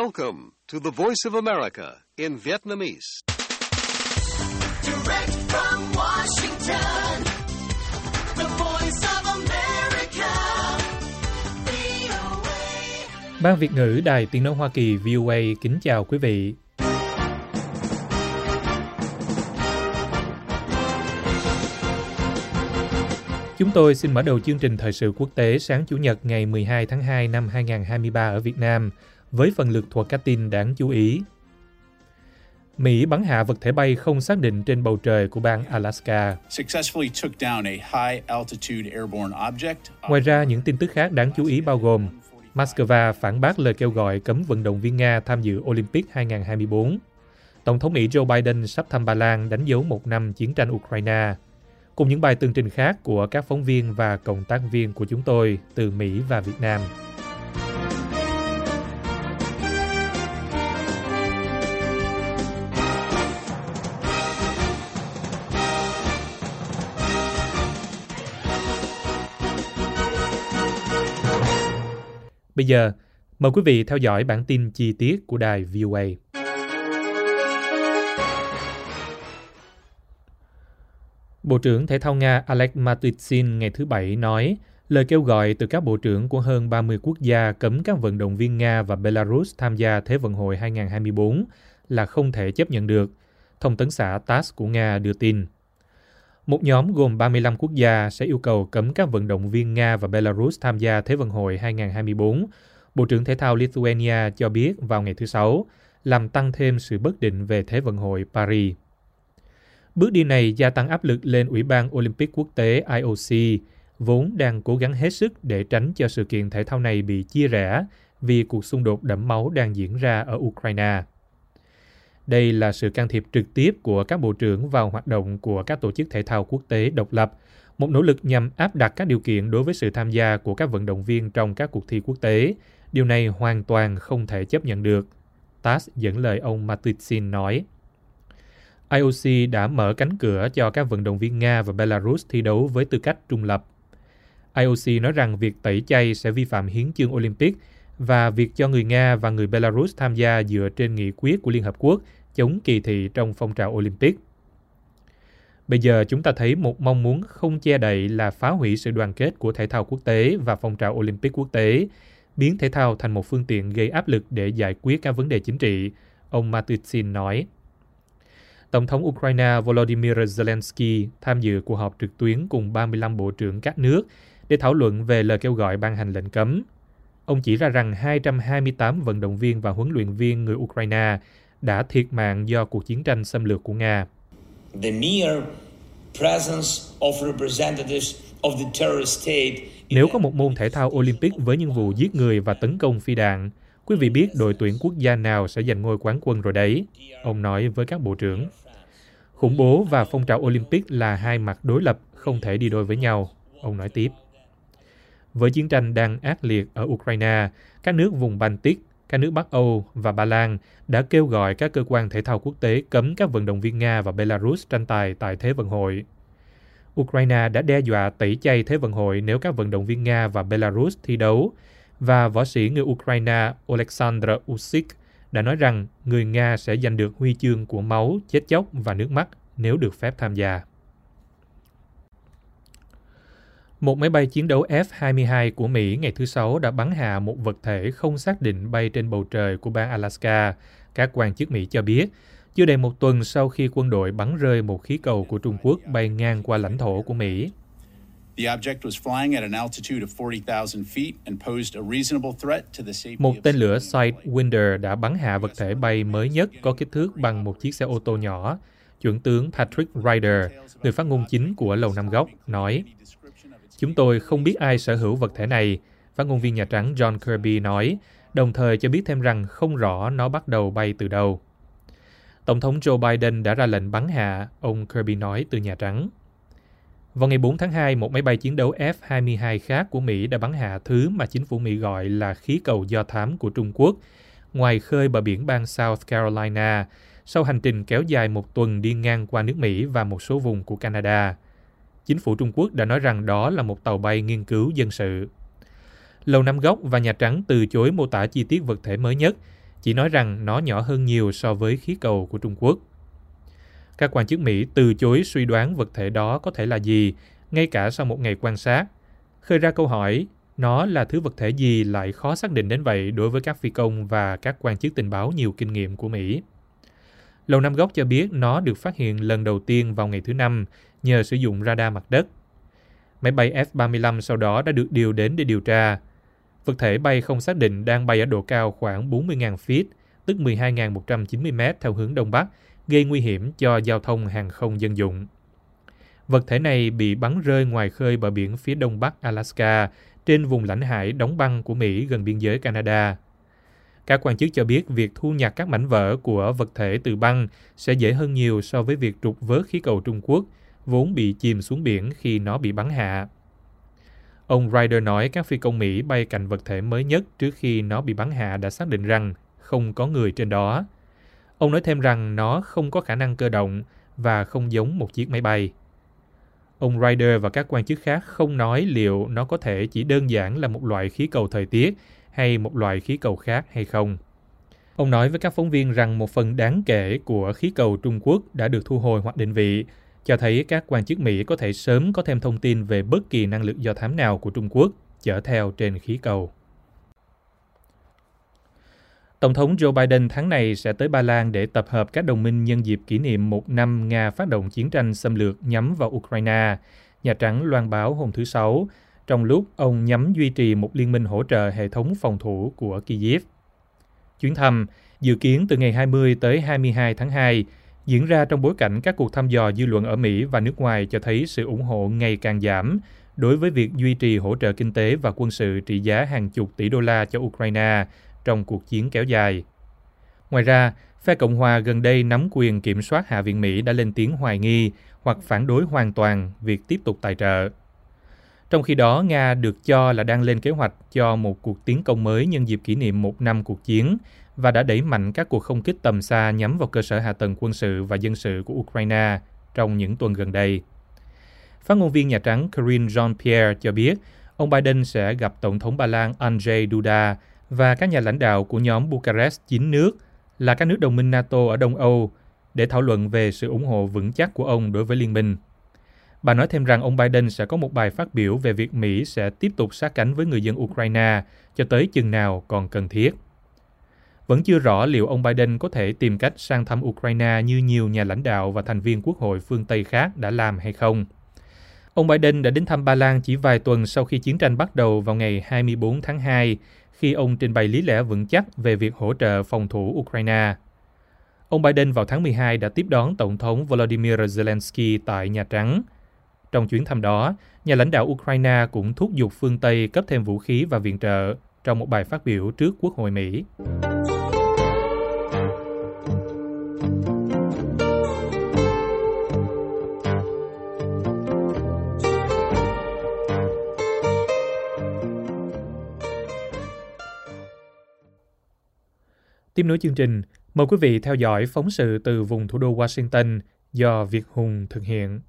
Welcome to the Voice of America in Vietnamese. Direct from Washington, the voice of America, VOA. Ban Việt ngữ Đài Tiếng Nói Hoa Kỳ VOA kính chào quý vị. Chúng tôi xin mở đầu chương trình thời sự quốc tế sáng Chủ nhật ngày 12 tháng 2 năm 2023 ở Việt Nam với phần lược thuộc các tin đáng chú ý. Mỹ bắn hạ vật thể bay không xác định trên bầu trời của bang Alaska. Ngoài ra, những tin tức khác đáng chú ý bao gồm Moscow phản bác lời kêu gọi cấm vận động viên Nga tham dự Olympic 2024. Tổng thống Mỹ Joe Biden sắp thăm Ba Lan đánh dấu một năm chiến tranh Ukraine. Cùng những bài tường trình khác của các phóng viên và cộng tác viên của chúng tôi từ Mỹ và Việt Nam. Bây giờ, mời quý vị theo dõi bản tin chi tiết của đài VOA. Bộ trưởng Thể thao Nga Alex Matysyn ngày thứ Bảy nói lời kêu gọi từ các bộ trưởng của hơn 30 quốc gia cấm các vận động viên Nga và Belarus tham gia Thế vận hội 2024 là không thể chấp nhận được, thông tấn xã TASS của Nga đưa tin. Một nhóm gồm 35 quốc gia sẽ yêu cầu cấm các vận động viên Nga và Belarus tham gia Thế vận hội 2024, Bộ trưởng Thể thao Lithuania cho biết vào ngày thứ Sáu, làm tăng thêm sự bất định về Thế vận hội Paris. Bước đi này gia tăng áp lực lên Ủy ban Olympic quốc tế IOC, vốn đang cố gắng hết sức để tránh cho sự kiện thể thao này bị chia rẽ vì cuộc xung đột đẫm máu đang diễn ra ở Ukraine. Đây là sự can thiệp trực tiếp của các bộ trưởng vào hoạt động của các tổ chức thể thao quốc tế độc lập, một nỗ lực nhằm áp đặt các điều kiện đối với sự tham gia của các vận động viên trong các cuộc thi quốc tế. Điều này hoàn toàn không thể chấp nhận được. TASS dẫn lời ông Matysyn nói. IOC đã mở cánh cửa cho các vận động viên Nga và Belarus thi đấu với tư cách trung lập. IOC nói rằng việc tẩy chay sẽ vi phạm hiến chương Olympic và việc cho người Nga và người Belarus tham gia dựa trên nghị quyết của Liên Hợp Quốc chống kỳ thị trong phong trào Olympic. Bây giờ chúng ta thấy một mong muốn không che đậy là phá hủy sự đoàn kết của thể thao quốc tế và phong trào Olympic quốc tế, biến thể thao thành một phương tiện gây áp lực để giải quyết các vấn đề chính trị, ông Matysyn nói. Tổng thống Ukraine Volodymyr Zelensky tham dự cuộc họp trực tuyến cùng 35 bộ trưởng các nước để thảo luận về lời kêu gọi ban hành lệnh cấm. Ông chỉ ra rằng 228 vận động viên và huấn luyện viên người Ukraine đã thiệt mạng do cuộc chiến tranh xâm lược của Nga. the mere presence of representatives of the terrorist state Nếu có một môn thể thao Olympic với những vụ giết người và tấn công phi đạn, quý vị biết đội tuyển quốc gia nào sẽ giành ngôi quán quân rồi đấy, ông nói với các bộ trưởng. Khủng bố và phong trào Olympic là hai mặt đối lập, không thể đi đôi với nhau, ông nói tiếp. Với chiến tranh đang ác liệt ở Ukraine, các nước vùng Baltic, các nước Bắc Âu và Ba Lan đã kêu gọi các cơ quan thể thao quốc tế cấm các vận động viên Nga và Belarus tranh tài tại Thế vận hội. Ukraine đã đe dọa tẩy chay Thế vận hội nếu các vận động viên Nga và Belarus thi đấu, và võ sĩ người Ukraine Oleksandr Usyk đã nói rằng người Nga sẽ giành được huy chương của máu, chết chóc và nước mắt nếu được phép tham gia. Một máy bay chiến đấu F-22 của Mỹ ngày thứ Sáu đã bắn hạ một vật thể không xác định bay trên bầu trời của bang Alaska, các quan chức Mỹ cho biết, chưa đầy một tuần sau khi quân đội bắn rơi một khí cầu của Trung Quốc bay ngang qua lãnh thổ của Mỹ. The object was flying at an altitude of 40,000 feet and posed a reasonable threat to the safety Một tên lửa Sidewinder đã bắn hạ vật thể bay mới nhất có kích thước bằng một chiếc xe ô tô nhỏ. Chuẩn tướng Patrick Ryder, người phát ngôn chính của Lầu Năm Góc, nói, Chúng tôi không biết ai sở hữu vật thể này, phát ngôn viên Nhà Trắng John Kirby nói, đồng thời cho biết thêm rằng không rõ nó bắt đầu bay từ đâu. Tổng thống Joe Biden đã ra lệnh bắn hạ, ông Kirby nói từ Nhà Trắng. Vào ngày 4 tháng 2, một máy bay chiến đấu F-22 khác của Mỹ đã bắn hạ thứ mà chính phủ Mỹ gọi là khí cầu do thám của Trung Quốc, ngoài khơi bờ biển bang South Carolina, sau hành trình kéo dài một tuần đi ngang qua nước Mỹ và một số vùng của Canada. Chính phủ Trung Quốc đã nói rằng đó là một tàu bay nghiên cứu dân sự. Lầu Năm Góc và Nhà Trắng từ chối mô tả chi tiết vật thể mới nhất, chỉ nói rằng nó nhỏ hơn nhiều so với khí cầu của Trung Quốc. Các quan chức Mỹ từ chối suy đoán vật thể đó có thể là gì, ngay cả sau một ngày quan sát. Khơi ra câu hỏi, nó là thứ vật thể gì lại khó xác định đến vậy đối với các phi công và các quan chức tình báo nhiều kinh nghiệm của Mỹ. Lầu Năm Góc cho biết nó được phát hiện lần đầu tiên vào ngày thứ Năm nhờ sử dụng radar mặt đất. Máy bay F-35 sau đó đã được điều đến để điều tra. Vật thể bay không xác định đang bay ở độ cao khoảng 40.000 feet, tức 12.190 mét theo hướng Đông Bắc, gây nguy hiểm cho giao thông hàng không dân dụng. Vật thể này bị bắn rơi ngoài khơi bờ biển phía đông bắc Alaska, trên vùng lãnh hải đóng băng của Mỹ gần biên giới Canada. Các quan chức cho biết việc thu nhặt các mảnh vỡ của vật thể từ băng sẽ dễ hơn nhiều so với việc trục vớt khí cầu Trung Quốc, vốn bị chìm xuống biển khi nó bị bắn hạ. Ông Ryder nói các phi công Mỹ bay cạnh vật thể mới nhất trước khi nó bị bắn hạ đã xác định rằng không có người trên đó. Ông nói thêm rằng nó không có khả năng cơ động và không giống một chiếc máy bay. Ông Ryder và các quan chức khác không nói liệu nó có thể chỉ đơn giản là một loại khí cầu thời tiết hay một loại khí cầu khác hay không. Ông nói với các phóng viên rằng một phần đáng kể của khí cầu Trung Quốc đã được thu hồi hoặc định vị, cho thấy các quan chức Mỹ có thể sớm có thêm thông tin về bất kỳ năng lực do thám nào của Trung Quốc chở theo trên khí cầu. Tổng thống Joe Biden tháng này sẽ tới Ba Lan để tập hợp các đồng minh nhân dịp kỷ niệm một năm Nga phát động chiến tranh xâm lược nhắm vào Ukraine. Nhà Trắng loan báo hôm thứ Sáu, trong lúc ông nhắm duy trì một liên minh hỗ trợ hệ thống phòng thủ của Kyiv. Chuyến thăm dự kiến từ ngày 20 tới 22 tháng 2 diễn ra trong bối cảnh các cuộc thăm dò dư luận ở Mỹ và nước ngoài cho thấy sự ủng hộ ngày càng giảm đối với việc duy trì hỗ trợ kinh tế và quân sự trị giá hàng chục tỷ đô la cho Ukraine trong cuộc chiến kéo dài. Ngoài ra, phe Cộng hòa gần đây nắm quyền kiểm soát Hạ viện Mỹ đã lên tiếng hoài nghi hoặc phản đối hoàn toàn việc tiếp tục tài trợ. Trong khi đó, Nga được cho là đang lên kế hoạch cho một cuộc tiến công mới nhân dịp kỷ niệm một năm cuộc chiến và đã đẩy mạnh các cuộc không kích tầm xa nhắm vào cơ sở hạ tầng quân sự và dân sự của Ukraine trong những tuần gần đây. Phát ngôn viên Nhà Trắng Karine Jean-Pierre cho biết, ông Biden sẽ gặp Tổng thống Ba Lan Andrzej Duda và các nhà lãnh đạo của nhóm Bucharest 9 nước là các nước đồng minh NATO ở Đông Âu để thảo luận về sự ủng hộ vững chắc của ông đối với liên minh. Bà nói thêm rằng ông Biden sẽ có một bài phát biểu về việc Mỹ sẽ tiếp tục sát cánh với người dân Ukraine cho tới chừng nào còn cần thiết. Vẫn chưa rõ liệu ông Biden có thể tìm cách sang thăm Ukraine như nhiều nhà lãnh đạo và thành viên quốc hội phương Tây khác đã làm hay không. Ông Biden đã đến thăm Ba Lan chỉ vài tuần sau khi chiến tranh bắt đầu vào ngày 24 tháng 2 khi ông trình bày lý lẽ vững chắc về việc hỗ trợ phòng thủ Ukraine. Ông Biden vào tháng 12 đã tiếp đón Tổng thống Volodymyr Zelensky tại Nhà Trắng. Trong chuyến thăm đó, nhà lãnh đạo Ukraine cũng thúc giục phương Tây cấp thêm vũ khí và viện trợ trong một bài phát biểu trước Quốc hội Mỹ. Tiếp nối chương trình, mời quý vị theo dõi phóng sự từ vùng thủ đô Washington do Việt Hùng thực hiện.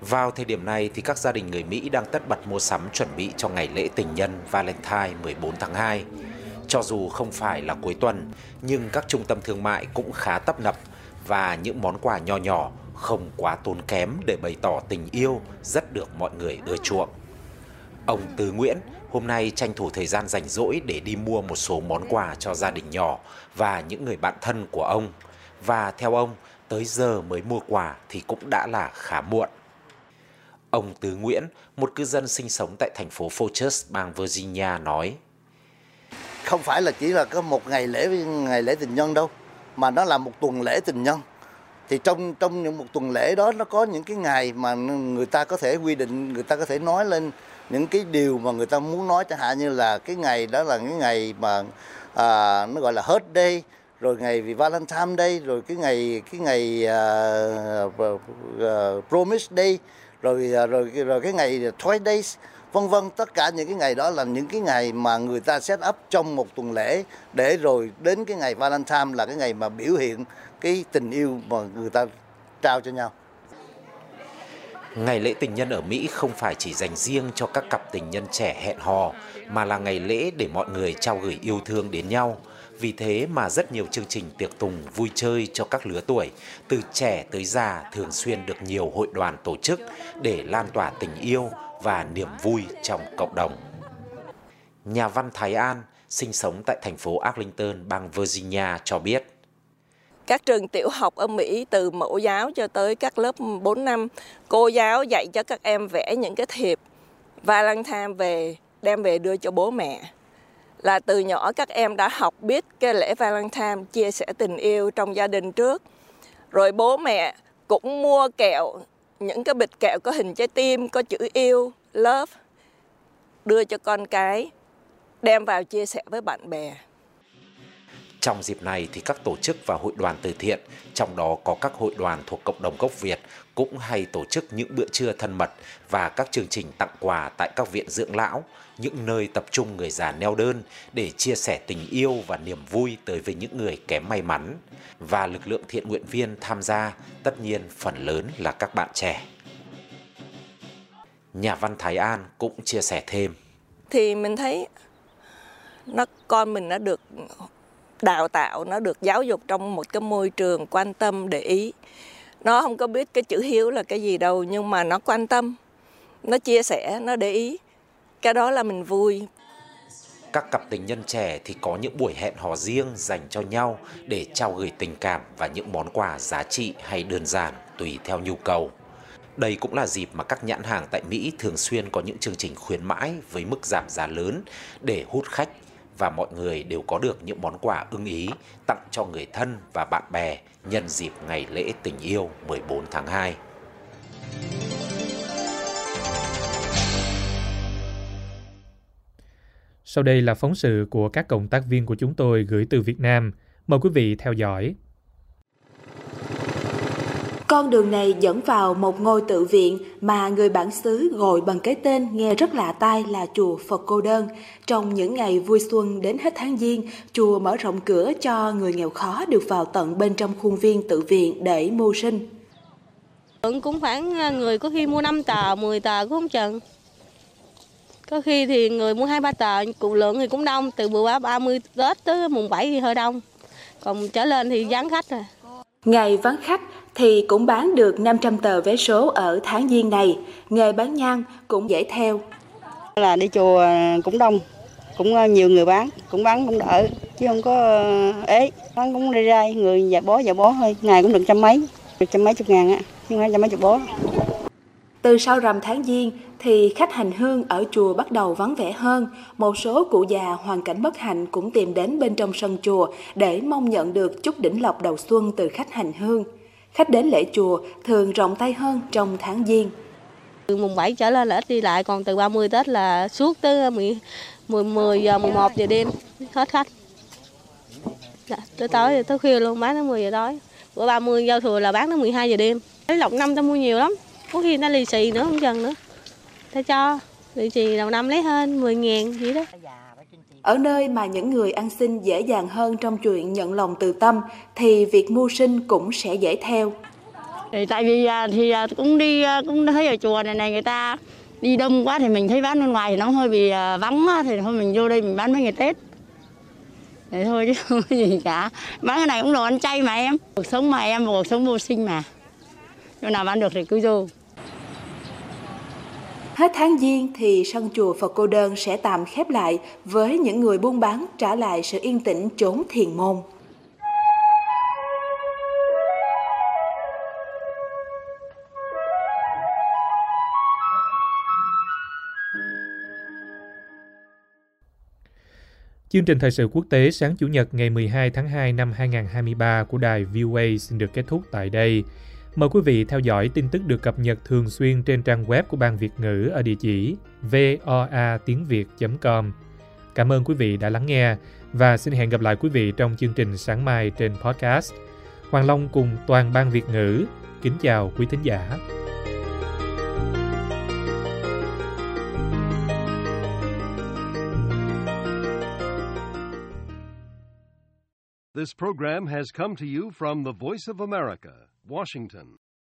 Vào thời điểm này thì các gia đình người Mỹ đang tất bật mua sắm chuẩn bị cho ngày lễ tình nhân Valentine 14 tháng 2. Cho dù không phải là cuối tuần, nhưng các trung tâm thương mại cũng khá tấp nập và những món quà nho nhỏ không quá tốn kém để bày tỏ tình yêu rất được mọi người ưa chuộng. Ông Từ Nguyễn hôm nay tranh thủ thời gian rảnh rỗi để đi mua một số món quà cho gia đình nhỏ và những người bạn thân của ông. Và theo ông, tới giờ mới mua quà thì cũng đã là khá muộn. Ông Tứ Nguyễn, một cư dân sinh sống tại thành phố Fortress, bang Virginia nói. Không phải là chỉ là có một ngày lễ ngày lễ tình nhân đâu, mà nó là một tuần lễ tình nhân. Thì trong trong những một tuần lễ đó nó có những cái ngày mà người ta có thể quy định, người ta có thể nói lên những cái điều mà người ta muốn nói chẳng hạn như là cái ngày đó là cái ngày mà à, nó gọi là hết đây rồi ngày vì Valentine Day rồi cái ngày cái ngày uh, uh, Promise Day rồi uh, rồi rồi cái ngày Toy Days vân vân. Tất cả những cái ngày đó là những cái ngày mà người ta set up trong một tuần lễ để rồi đến cái ngày Valentine là cái ngày mà biểu hiện cái tình yêu mà người ta trao cho nhau. Ngày lễ tình nhân ở Mỹ không phải chỉ dành riêng cho các cặp tình nhân trẻ hẹn hò, mà là ngày lễ để mọi người trao gửi yêu thương đến nhau. Vì thế mà rất nhiều chương trình tiệc tùng vui chơi cho các lứa tuổi, từ trẻ tới già thường xuyên được nhiều hội đoàn tổ chức để lan tỏa tình yêu và niềm vui trong cộng đồng. Nhà văn Thái An, sinh sống tại thành phố Arlington, bang Virginia cho biết. Các trường tiểu học ở Mỹ từ mẫu giáo cho tới các lớp 4 năm, cô giáo dạy cho các em vẽ những cái thiệp Valentine về đem về đưa cho bố mẹ. Là từ nhỏ các em đã học biết cái lễ Valentine chia sẻ tình yêu trong gia đình trước. Rồi bố mẹ cũng mua kẹo, những cái bịch kẹo có hình trái tim, có chữ yêu, love đưa cho con cái đem vào chia sẻ với bạn bè. Trong dịp này thì các tổ chức và hội đoàn từ thiện, trong đó có các hội đoàn thuộc cộng đồng gốc Việt cũng hay tổ chức những bữa trưa thân mật và các chương trình tặng quà tại các viện dưỡng lão, những nơi tập trung người già neo đơn để chia sẻ tình yêu và niềm vui tới với những người kém may mắn. Và lực lượng thiện nguyện viên tham gia, tất nhiên phần lớn là các bạn trẻ. Nhà văn Thái An cũng chia sẻ thêm. Thì mình thấy nó con mình nó được đào tạo nó được giáo dục trong một cái môi trường quan tâm để ý. Nó không có biết cái chữ hiếu là cái gì đâu, nhưng mà nó quan tâm, nó chia sẻ, nó để ý. Cái đó là mình vui. Các cặp tình nhân trẻ thì có những buổi hẹn hò riêng dành cho nhau để trao gửi tình cảm và những món quà giá trị hay đơn giản, tùy theo nhu cầu. Đây cũng là dịp mà các nhãn hàng tại Mỹ thường xuyên có những chương trình khuyến mãi với mức giảm giá lớn để hút khách và mọi người đều có được những món quà ưng ý tặng cho người thân và bạn bè nhân dịp ngày lễ tình yêu 14 tháng 2. Sau đây là phóng sự của các cộng tác viên của chúng tôi gửi từ Việt Nam. Mời quý vị theo dõi. Con đường này dẫn vào một ngôi tự viện mà người bản xứ gọi bằng cái tên nghe rất lạ tai là chùa Phật Cô Đơn. Trong những ngày vui xuân đến hết tháng Giêng, chùa mở rộng cửa cho người nghèo khó được vào tận bên trong khuôn viên tự viện để mưu sinh. Cũng khoảng à, người có khi mua 5 tờ, 10 tờ cũng không chừng. Có khi thì người mua hai ba tờ, cụ lượng thì cũng đông, từ bữa 30 Tết tới mùng 7 thì hơi đông. Còn trở lên thì vắng khách rồi. Ngày vắng khách thì cũng bán được 500 tờ vé số ở tháng Giêng này. Nghề bán nhang cũng dễ theo. là đi chùa cũng đông, cũng ờ, nhiều người bán, cũng bán cũng đỡ, chứ không có ờ, ế bán cũng đi ra người dạ bó dạ bó thôi, ngày cũng được trăm mấy, được trăm mấy chục ngàn á, chứ không phải trăm mấy chục bó từ sau rằm tháng Giêng thì khách hành hương ở chùa bắt đầu vắng vẻ hơn. Một số cụ già hoàn cảnh bất hạnh cũng tìm đến bên trong sân chùa để mong nhận được chút đỉnh lộc đầu xuân từ khách hành hương. Khách đến lễ chùa thường rộng tay hơn trong tháng Giêng. Từ mùng 7 trở lên là ít đi lại, còn từ 30 Tết là suốt tới 10, 10, 10 giờ 11 giờ đêm hết khách. Dạ, tới tối tới khuya luôn bán tới 10 giờ tối. Bữa 30 giao thừa là bán tới 12 giờ đêm. Lấy lọc năm ta mua nhiều lắm. Có khi nó lì xì nữa không chừng nữa. Ta cho lì xì đầu năm lấy hơn 10 ngàn vậy đó. Ở nơi mà những người ăn xin dễ dàng hơn trong chuyện nhận lòng từ tâm thì việc mưu sinh cũng sẽ dễ theo. thì tại vì à, thì à, cũng đi à, cũng thấy ở chùa này này người ta đi đông quá thì mình thấy bán bên ngoài thì nó hơi bị vắng á, thì thôi mình vô đây mình bán mấy ngày Tết Thế thôi chứ không có gì cả bán cái này cũng đồ ăn chay mà em cuộc sống mà em cuộc sống vô sinh mà chỗ nào bán được thì cứ vô Hết tháng Giêng thì sân chùa Phật Cô Đơn sẽ tạm khép lại với những người buôn bán trả lại sự yên tĩnh chốn thiền môn. Chương trình thời sự quốc tế sáng Chủ nhật ngày 12 tháng 2 năm 2023 của đài VOA xin được kết thúc tại đây. Mời quý vị theo dõi tin tức được cập nhật thường xuyên trên trang web của Ban Việt ngữ ở địa chỉ voa tiếng việt.com. Cảm ơn quý vị đã lắng nghe và xin hẹn gặp lại quý vị trong chương trình sáng mai trên podcast. Hoàng Long cùng toàn Ban Việt ngữ kính chào quý thính giả. This program has come to you from the Voice of America, Washington.